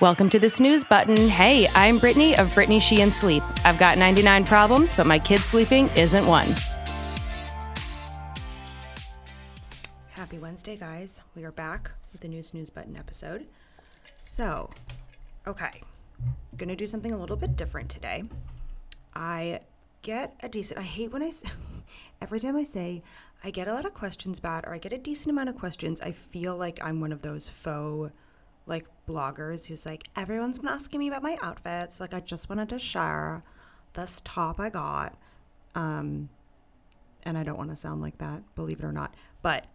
Welcome to the snooze button. Hey, I'm Brittany of Brittany Sheehan Sleep. I've got 99 problems, but my kid sleeping isn't one. Happy Wednesday, guys. We are back with a new snooze button episode. So, okay, gonna do something a little bit different today. I get a decent, I hate when I, every time I say I get a lot of questions back or I get a decent amount of questions, I feel like I'm one of those faux like bloggers who's like, everyone's been asking me about my outfits. Like, I just wanted to share this top I got. Um, and I don't want to sound like that, believe it or not. But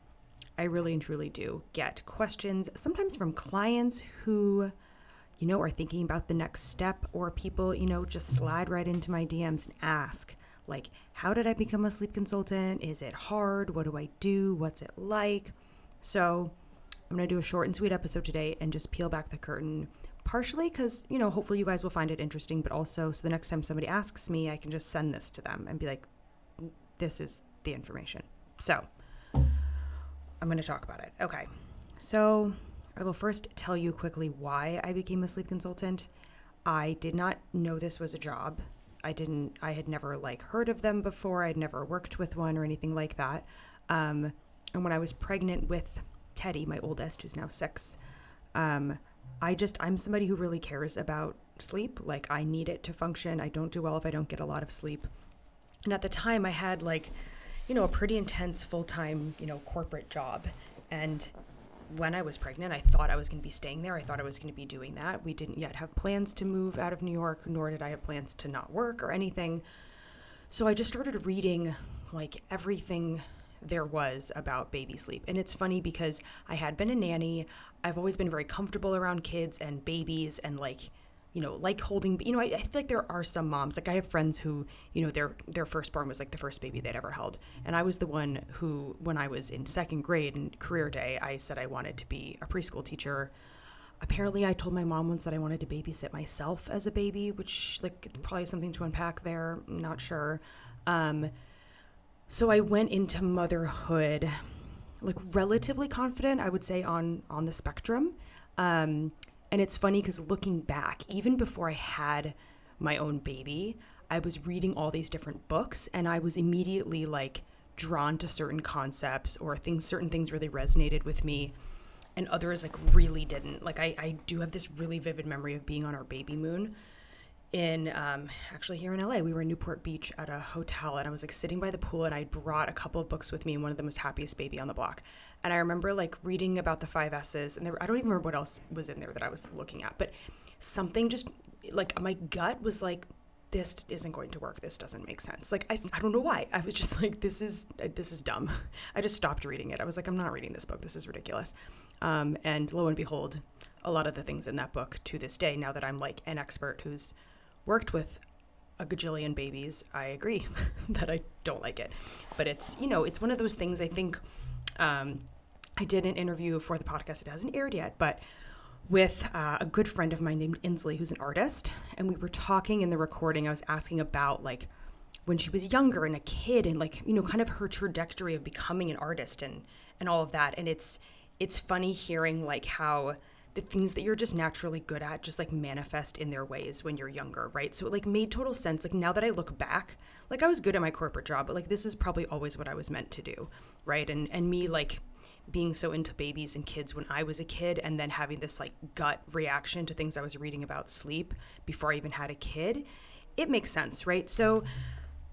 I really and truly do get questions, sometimes from clients who, you know, are thinking about the next step, or people, you know, just slide right into my DMs and ask, like, how did I become a sleep consultant? Is it hard? What do I do? What's it like? So, I'm going to do a short and sweet episode today and just peel back the curtain. Partially because, you know, hopefully you guys will find it interesting, but also so the next time somebody asks me, I can just send this to them and be like, this is the information. So I'm going to talk about it. Okay. So I will first tell you quickly why I became a sleep consultant. I did not know this was a job. I didn't, I had never like heard of them before. I'd never worked with one or anything like that. Um, and when I was pregnant with Teddy, my oldest, who's now six, um, I just, I'm somebody who really cares about sleep. Like, I need it to function. I don't do well if I don't get a lot of sleep. And at the time, I had like, you know, a pretty intense full time, you know, corporate job. And when I was pregnant, I thought I was going to be staying there. I thought I was going to be doing that. We didn't yet have plans to move out of New York, nor did I have plans to not work or anything. So I just started reading like everything there was about baby sleep. And it's funny because I had been a nanny. I've always been very comfortable around kids and babies and like you know, like holding, you know, I, I, feel like there are some moms, like I have friends who, you know, their, their firstborn was like the first baby they'd ever held. And I was the one who, when I was in second grade and career day, I said I wanted to be a preschool teacher. Apparently I told my mom once that I wanted to babysit myself as a baby, which like probably something to unpack there. Not sure. Um, so I went into motherhood like relatively confident, I would say on on the spectrum. Um, and it's funny because looking back, even before I had my own baby, I was reading all these different books and I was immediately like drawn to certain concepts or things certain things really resonated with me and others like really didn't. Like I, I do have this really vivid memory of being on our baby moon in um, actually here in LA. We were in Newport Beach at a hotel, and I was like sitting by the pool, and I brought a couple of books with me, and one of them was Happiest Baby on the Block. And I remember like reading about the five S's, and there, I don't even remember what else was in there that I was looking at, but something just like my gut was like, this isn't going to work. This doesn't make sense. Like I, I don't know why. I was just like, this is this is dumb. I just stopped reading it. I was like, I'm not reading this book. This is ridiculous. Um, and lo and behold, a lot of the things in that book to this day, now that I'm like an expert who's worked with a gajillion babies, I agree that I don't like it. But it's, you know, it's one of those things I think um, I did an interview for the podcast. It hasn't aired yet, but with uh, a good friend of mine named Inslee, who's an artist. And we were talking in the recording. I was asking about like when she was younger and a kid and like, you know, kind of her trajectory of becoming an artist and, and all of that. And it's, it's funny hearing like how the things that you're just naturally good at just like manifest in their ways when you're younger, right? So it like made total sense. Like now that I look back, like I was good at my corporate job, but like this is probably always what I was meant to do, right? And and me like being so into babies and kids when I was a kid and then having this like gut reaction to things I was reading about sleep before I even had a kid, it makes sense, right? So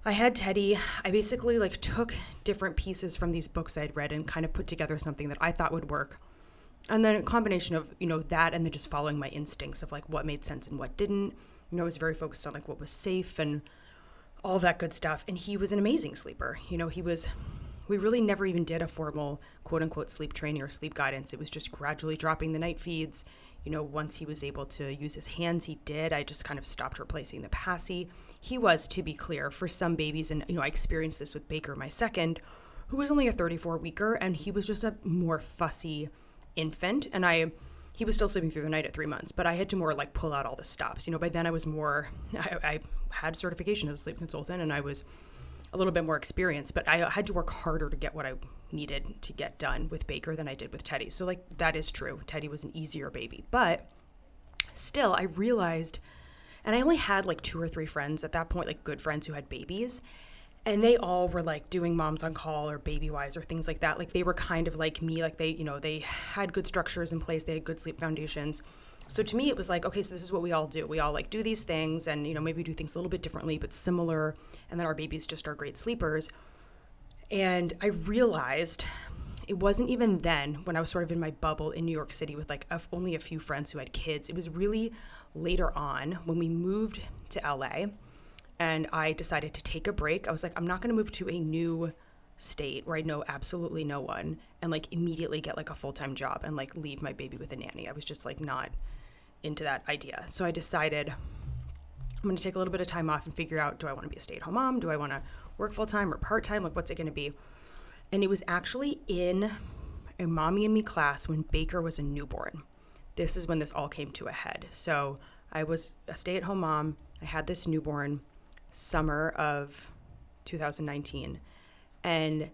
I had Teddy. I basically like took different pieces from these books I'd read and kind of put together something that I thought would work and then a combination of you know that and then just following my instincts of like what made sense and what didn't. You know i was very focused on like what was safe and all that good stuff. And he was an amazing sleeper. You know he was we really never even did a formal quote unquote sleep training or sleep guidance. It was just gradually dropping the night feeds. You know once he was able to use his hands he did. I just kind of stopped replacing the passy. He was to be clear for some babies and you know i experienced this with baker my second who was only a 34 weeker and he was just a more fussy infant and I he was still sleeping through the night at three months, but I had to more like pull out all the stops. You know, by then I was more, I, I, had certification as a sleep consultant and I was a little bit more experienced, but I had to work harder to get what I needed to get done with Baker than I did with Teddy. So, like, that is true. Teddy was an easier baby. But still, I realized, and I only had like two or three friends at that point, like good friends who had babies. And they all were like doing moms on call or Babywise or things like that. Like they were kind of like me, like they, you know, they had good structures in place, they had good sleep foundations. So to me, it was like, okay, so this is what we all do. We all like do these things and, you know, maybe do things a little bit differently, but similar. And then our babies just are great sleepers. And I realized it wasn't even then when I was sort of in my bubble in New York City with like a, only a few friends who had kids. It was really later on when we moved to LA and I decided to take a break. I was like, I'm not going to move to a new state where I know absolutely no one and like immediately get like a full time job and like leave my baby with a nanny. I was just like not into that idea. So I decided I'm going to take a little bit of time off and figure out do I want to be a stay at home mom? Do I want to work full time or part time? Like, what's it going to be? And it was actually in a mommy and me class when Baker was a newborn. This is when this all came to a head. So I was a stay at home mom. I had this newborn summer of 2019. And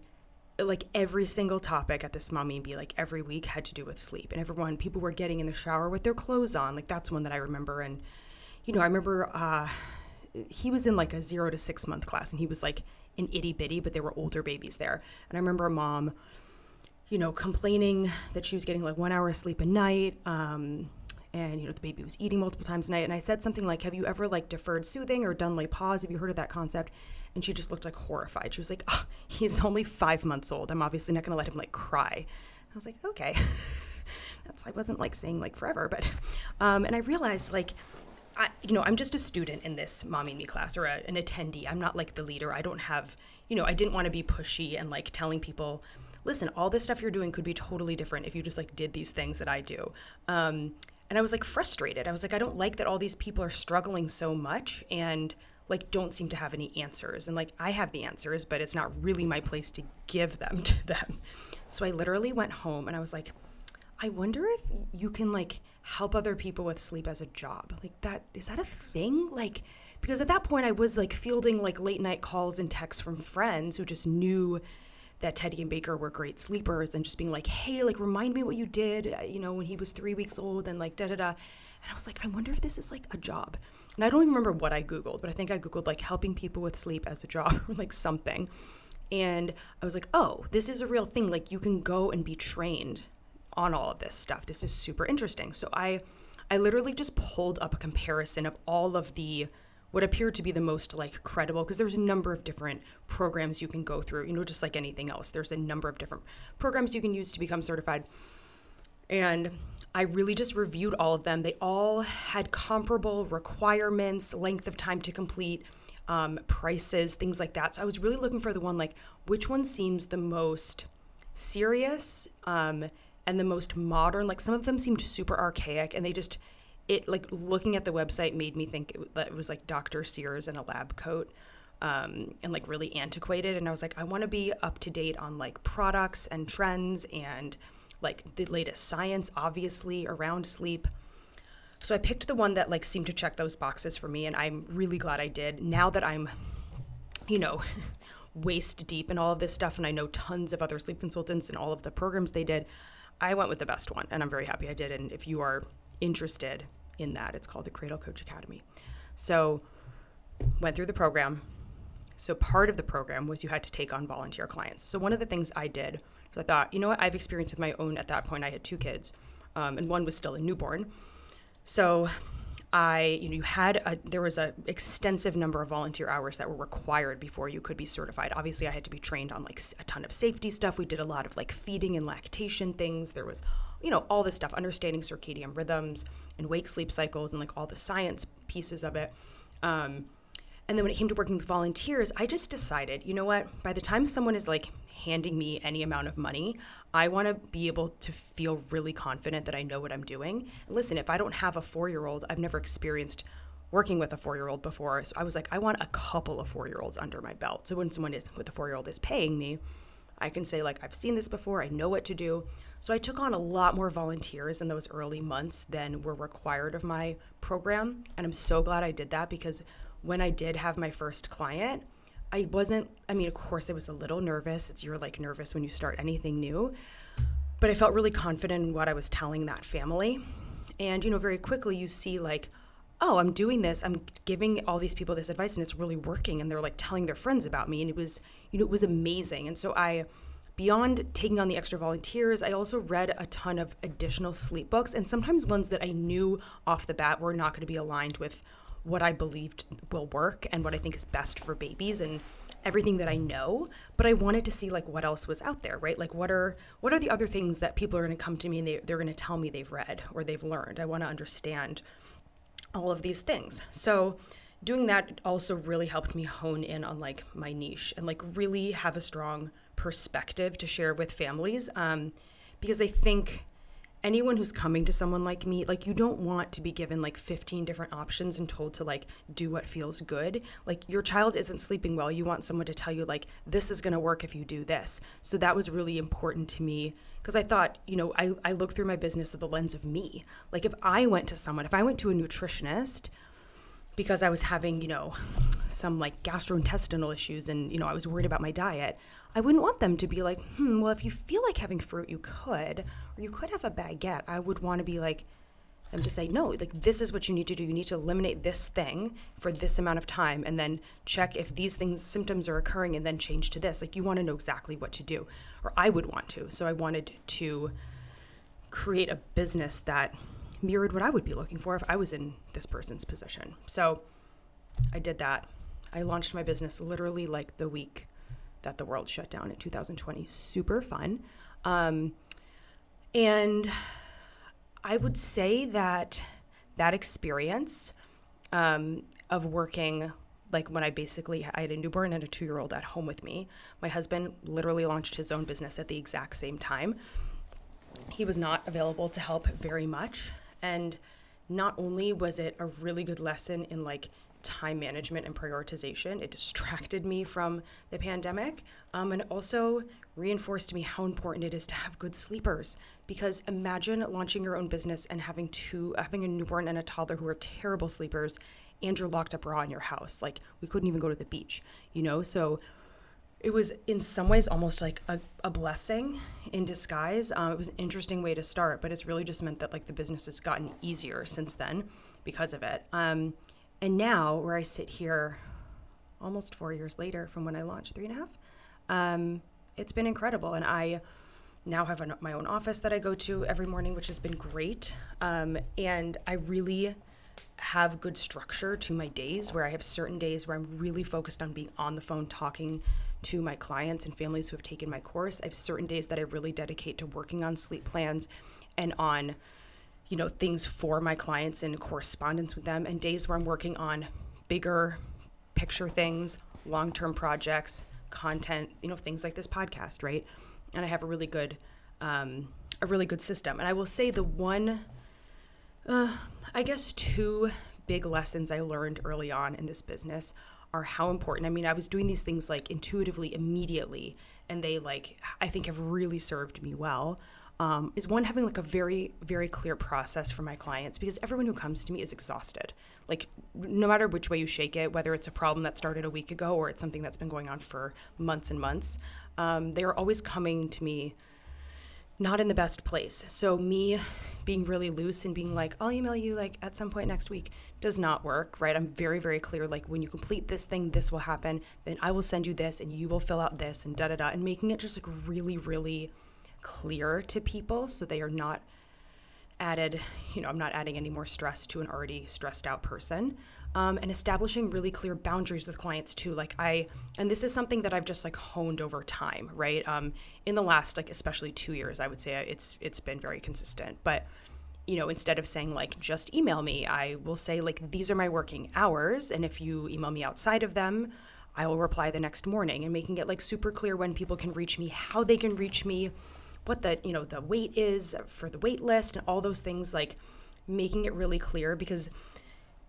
like every single topic at this mommy and be like every week had to do with sleep. And everyone, people were getting in the shower with their clothes on. Like that's one that I remember. And, you know, I remember uh, he was in like a zero to six month class and he was like an itty bitty, but there were older babies there. And I remember a mom, you know, complaining that she was getting like one hour of sleep a night. Um, and you know the baby was eating multiple times a night and i said something like have you ever like deferred soothing or done like pause have you heard of that concept and she just looked like horrified she was like oh, he's only five months old i'm obviously not going to let him like cry i was like okay that's i wasn't like saying like forever but um, and i realized like I, you know, I'm just a student in this mommy and me class or a, an attendee. I'm not like the leader. I don't have, you know, I didn't want to be pushy and like telling people, listen, all this stuff you're doing could be totally different if you just like did these things that I do. Um, and I was like frustrated. I was like, I don't like that all these people are struggling so much and like don't seem to have any answers. And like I have the answers, but it's not really my place to give them to them. So I literally went home and I was like, I wonder if you can like help other people with sleep as a job. Like that is that a thing? Like because at that point I was like fielding like late night calls and texts from friends who just knew that Teddy and Baker were great sleepers and just being like, "Hey, like remind me what you did, uh, you know, when he was 3 weeks old and like da da da." And I was like, "I wonder if this is like a job." And I don't even remember what I googled, but I think I googled like helping people with sleep as a job or like something. And I was like, "Oh, this is a real thing. Like you can go and be trained on all of this stuff. This is super interesting. So I I literally just pulled up a comparison of all of the what appeared to be the most like credible because there's a number of different programs you can go through, you know, just like anything else. There's a number of different programs you can use to become certified. And I really just reviewed all of them. They all had comparable requirements, length of time to complete, um, prices, things like that. So I was really looking for the one like which one seems the most serious um, and the most modern. Like some of them seemed super archaic and they just, it like looking at the website made me think it, that it was like Dr. Sears in a lab coat. Um, and like really antiquated. And I was like, I want to be up to date on like products and trends and like the latest science, obviously, around sleep. So I picked the one that like seemed to check those boxes for me, and I'm really glad I did. Now that I'm, you know, waist deep in all of this stuff, and I know tons of other sleep consultants and all of the programs they did, I went with the best one, and I'm very happy I did. And if you are interested in that, it's called the Cradle Coach Academy. So, went through the program. So, part of the program was you had to take on volunteer clients. So, one of the things I did, so I thought, you know what, I've experienced with my own at that point, I had two kids, um, and one was still a newborn. So, I, you know, you had a, there was a extensive number of volunteer hours that were required before you could be certified. Obviously, I had to be trained on like a ton of safety stuff. We did a lot of like feeding and lactation things. There was, you know, all this stuff, understanding circadian rhythms and wake sleep cycles and like all the science pieces of it. Um, and then when it came to working with volunteers, I just decided, you know what? By the time someone is like handing me any amount of money, I want to be able to feel really confident that I know what I'm doing. Listen, if I don't have a four year old, I've never experienced working with a four year old before. So I was like, I want a couple of four year olds under my belt. So when someone is with a four year old is paying me, I can say, like, I've seen this before, I know what to do. So I took on a lot more volunteers in those early months than were required of my program. And I'm so glad I did that because when I did have my first client, I wasn't, I mean, of course, I was a little nervous. It's you're like nervous when you start anything new, but I felt really confident in what I was telling that family. And, you know, very quickly you see like, oh, I'm doing this. I'm giving all these people this advice and it's really working. And they're like telling their friends about me. And it was, you know, it was amazing. And so I, beyond taking on the extra volunteers, I also read a ton of additional sleep books and sometimes ones that I knew off the bat were not going to be aligned with what I believed will work and what I think is best for babies and everything that I know, but I wanted to see like what else was out there, right? Like what are what are the other things that people are going to come to me and they, they're going to tell me they've read or they've learned. I want to understand all of these things. So doing that also really helped me hone in on like my niche and like really have a strong perspective to share with families um, because I think anyone who's coming to someone like me, like you don't want to be given like 15 different options and told to like do what feels good. Like your child isn't sleeping well. You want someone to tell you like this is going to work if you do this. So that was really important to me because I thought, you know, I, I look through my business through the lens of me. Like if I went to someone, if I went to a nutritionist, because I was having, you know, some like gastrointestinal issues and, you know, I was worried about my diet, I wouldn't want them to be like, hmm, well, if you feel like having fruit, you could, or you could have a baguette. I would want to be like, them to say, no, like this is what you need to do. You need to eliminate this thing for this amount of time and then check if these things, symptoms are occurring and then change to this. Like you want to know exactly what to do, or I would want to. So I wanted to create a business that mirrored what I would be looking for if I was in this person's position. So I did that. I launched my business literally like the week that the world shut down in 2020. Super fun. Um, and I would say that that experience um, of working like when I basically I had a newborn and a two year old at home with me. My husband literally launched his own business at the exact same time. He was not available to help very much. And not only was it a really good lesson in like time management and prioritization, it distracted me from the pandemic. Um, and also reinforced to me how important it is to have good sleepers. Because imagine launching your own business and having two, having a newborn and a toddler who are terrible sleepers, and you're locked up raw in your house. Like we couldn't even go to the beach, you know. So it was in some ways almost like a, a blessing in disguise. Um, it was an interesting way to start, but it's really just meant that like the business has gotten easier since then because of it. Um, and now, where I sit here, almost four years later from when I launched three and a half, um, it's been incredible. And I now have an, my own office that I go to every morning, which has been great. Um, and I really have good structure to my days where I have certain days where I'm really focused on being on the phone talking to my clients and families who have taken my course. I have certain days that I really dedicate to working on sleep plans and on you know things for my clients and correspondence with them and days where I'm working on bigger picture things, long-term projects, content, you know, things like this podcast, right? And I have a really good um, a really good system. And I will say the one uh, I guess two big lessons I learned early on in this business are how important. I mean, I was doing these things like intuitively, immediately, and they like I think have really served me well. Um, is one having like a very very clear process for my clients because everyone who comes to me is exhausted like no matter which way you shake it whether it's a problem that started a week ago or it's something that's been going on for months and months um, they are always coming to me not in the best place so me being really loose and being like, I'll email you like at some point next week does not work, right? I'm very, very clear. Like when you complete this thing, this will happen. Then I will send you this and you will fill out this and da da da. And making it just like really, really clear to people so they are not added, you know, I'm not adding any more stress to an already stressed out person. Um, and establishing really clear boundaries with clients too. Like I, and this is something that I've just like honed over time, right? Um, in the last like especially two years, I would say it's it's been very consistent. But you know, instead of saying like just email me, I will say like these are my working hours, and if you email me outside of them, I will reply the next morning, and making it like super clear when people can reach me, how they can reach me, what the you know the wait is for the wait list, and all those things like making it really clear because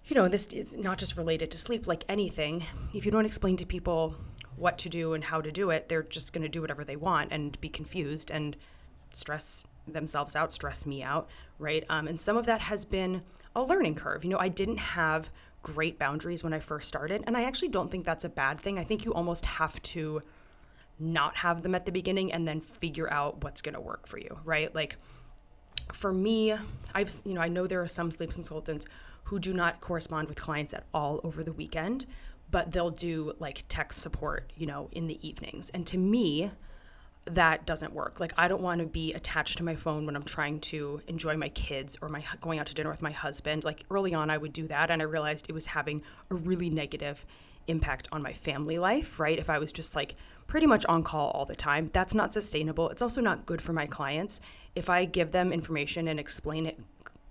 you know this is not just related to sleep like anything if you don't explain to people what to do and how to do it they're just going to do whatever they want and be confused and stress themselves out, stress me out, right? Um, and some of that has been a learning curve. You know, I didn't have great boundaries when I first started, and I actually don't think that's a bad thing. I think you almost have to not have them at the beginning and then figure out what's going to work for you, right? Like, for me, I've you know I know there are some sleep consultants who do not correspond with clients at all over the weekend, but they'll do like tech support, you know, in the evenings. And to me, that doesn't work. Like I don't want to be attached to my phone when I'm trying to enjoy my kids or my going out to dinner with my husband. Like early on I would do that and I realized it was having a really negative impact on my family life, right? If I was just like pretty much on call all the time, that's not sustainable. It's also not good for my clients. If I give them information and explain it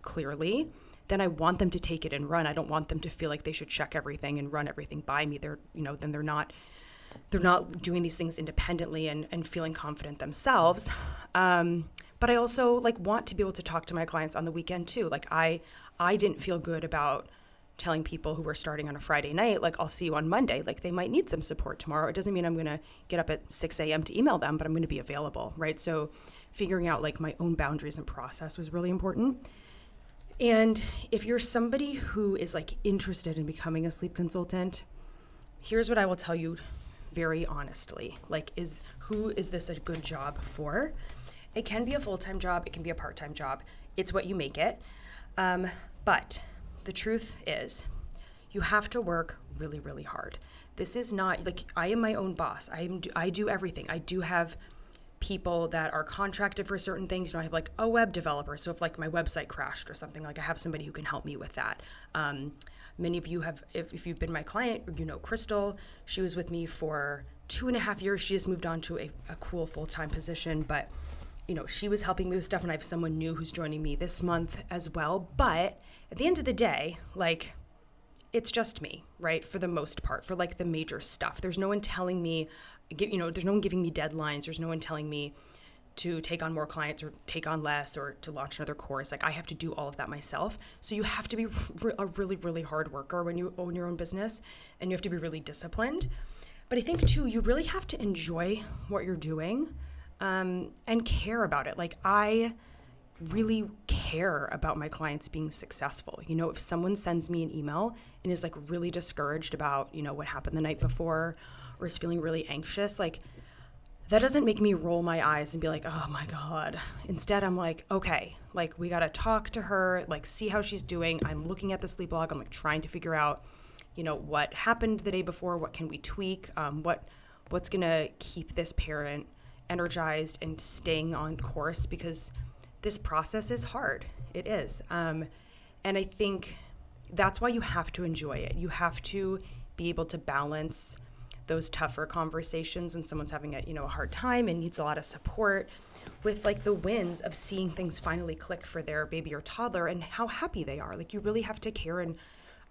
clearly, then I want them to take it and run. I don't want them to feel like they should check everything and run everything by me. They're, you know, then they're not they're not doing these things independently and, and feeling confident themselves. Um, but I also like want to be able to talk to my clients on the weekend too. Like I I didn't feel good about telling people who are starting on a Friday night, like I'll see you on Monday. Like they might need some support tomorrow. It doesn't mean I'm gonna get up at 6 a.m. to email them, but I'm gonna be available, right? So figuring out like my own boundaries and process was really important. And if you're somebody who is like interested in becoming a sleep consultant, here's what I will tell you very honestly. Like is who is this a good job for? It can be a full-time job, it can be a part-time job. It's what you make it. Um, but the truth is, you have to work really, really hard. This is not like I am my own boss. I am I do everything. I do have people that are contracted for certain things. You know, I have like a web developer. So if like my website crashed or something, like I have somebody who can help me with that. Um, many of you have, if, if you've been my client, you know Crystal. She was with me for two and a half years. She just moved on to a, a cool full time position, but you know, she was helping me with stuff, and I have someone new who's joining me this month as well. But at the end of the day, like, it's just me, right? For the most part, for like the major stuff. There's no one telling me, you know, there's no one giving me deadlines. There's no one telling me to take on more clients or take on less or to launch another course. Like I have to do all of that myself. So you have to be a really, really hard worker when you own your own business and you have to be really disciplined. But I think too, you really have to enjoy what you're doing um, and care about it. Like I really care about my clients being successful. You know, if someone sends me an email and is like really discouraged about, you know, what happened the night before or is feeling really anxious, like that doesn't make me roll my eyes and be like, oh my God. Instead, I'm like, okay, like we got to talk to her, like see how she's doing. I'm looking at the sleep log. I'm like trying to figure out, you know, what happened the day before. What can we tweak? Um, what what's going to keep this parent energized and staying on course because this process is hard. It is. Um, and I think that's why you have to enjoy it. You have to be able to balance those tougher conversations when someone's having a you know a hard time and needs a lot of support with like the wins of seeing things finally click for their baby or toddler and how happy they are like you really have to care and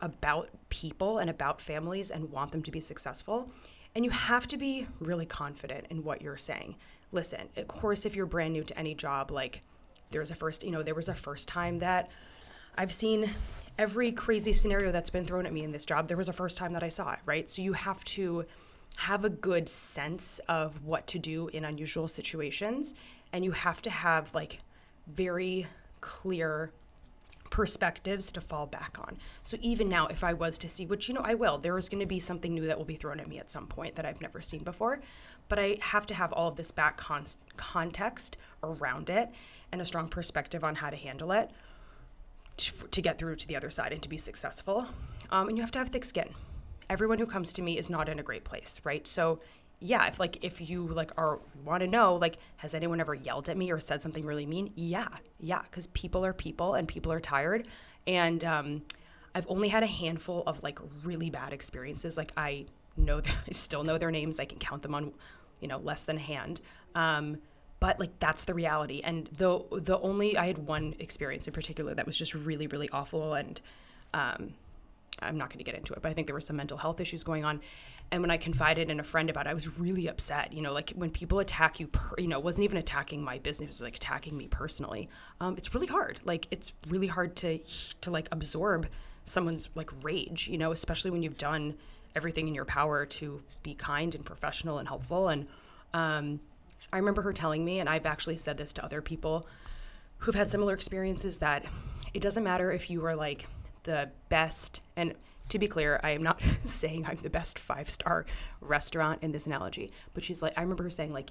about people and about families and want them to be successful and you have to be really confident in what you're saying listen of course if you're brand new to any job like there was a first you know there was a first time that i've seen every crazy scenario that's been thrown at me in this job there was a first time that i saw it right? So you have to have a good sense of what to do in unusual situations and you have to have like very clear perspectives to fall back on. So even now if I was to see which you know I will, there is going to be something new that will be thrown at me at some point that I've never seen before, but I have to have all of this back con- context around it and a strong perspective on how to handle it to, to get through to the other side and to be successful. Um, and you have to have thick skin everyone who comes to me is not in a great place, right? So yeah, if like if you like are want to know like has anyone ever yelled at me or said something really mean? Yeah, yeah, because people are people and people are tired, and um, I've only had a handful of like really bad experiences. Like I know that I still know their names. I can count them on, you know, less than a hand. Um, but like that's the reality. And the the only I had one experience in particular that was just really really awful and. Um, I'm not going to get into it, but I think there were some mental health issues going on. And when I confided in a friend about it, I was really upset. You know, like when people attack you, per, you know, wasn't even attacking my business, was like attacking me personally. Um, it's really hard. Like it's really hard to to like absorb someone's like rage. You know, especially when you've done everything in your power to be kind and professional and helpful. And um, I remember her telling me, and I've actually said this to other people who've had similar experiences, that it doesn't matter if you are like the best, and to be clear, I am not saying I'm the best five star restaurant in this analogy, but she's like, I remember her saying, like,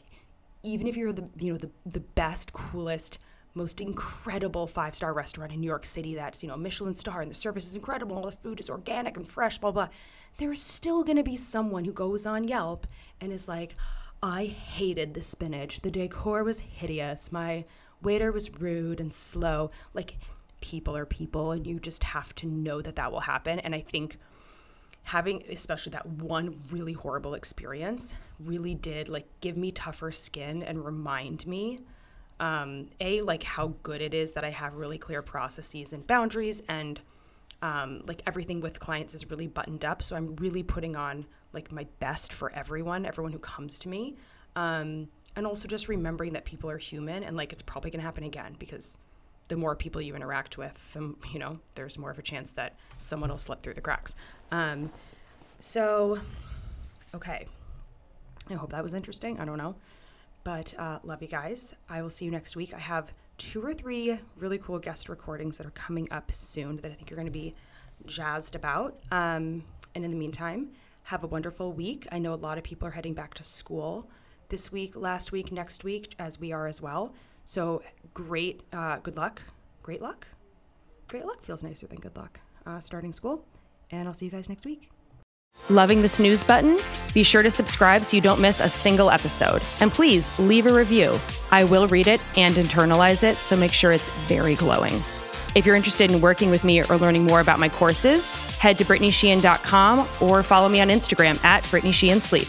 even if you're the, you know, the, the best, coolest, most incredible five star restaurant in New York City that's, you know, Michelin star and the service is incredible, all the food is organic and fresh, blah, blah. There's still gonna be someone who goes on Yelp and is like, I hated the spinach. The decor was hideous. My waiter was rude and slow. Like, people are people, and you just have to know that that will happen. And I think having especially that one really horrible experience really did like give me tougher skin and remind me um, a like how good it is that i have really clear processes and boundaries and um, like everything with clients is really buttoned up so i'm really putting on like my best for everyone everyone who comes to me um, and also just remembering that people are human and like it's probably going to happen again because the more people you interact with, you know, there's more of a chance that someone will slip through the cracks. Um, so, okay. I hope that was interesting. I don't know. But uh, love you guys. I will see you next week. I have two or three really cool guest recordings that are coming up soon that I think you're going to be jazzed about. Um, and in the meantime, have a wonderful week. I know a lot of people are heading back to school this week, last week, next week, as we are as well. So great, uh, good luck. Great luck. Great luck feels nicer than good luck. Uh, starting school. And I'll see you guys next week. Loving the snooze button? Be sure to subscribe so you don't miss a single episode. And please leave a review. I will read it and internalize it, so make sure it's very glowing. If you're interested in working with me or learning more about my courses, head to BrittanySheehan.com or follow me on Instagram at Brittany Sheehan Sleep.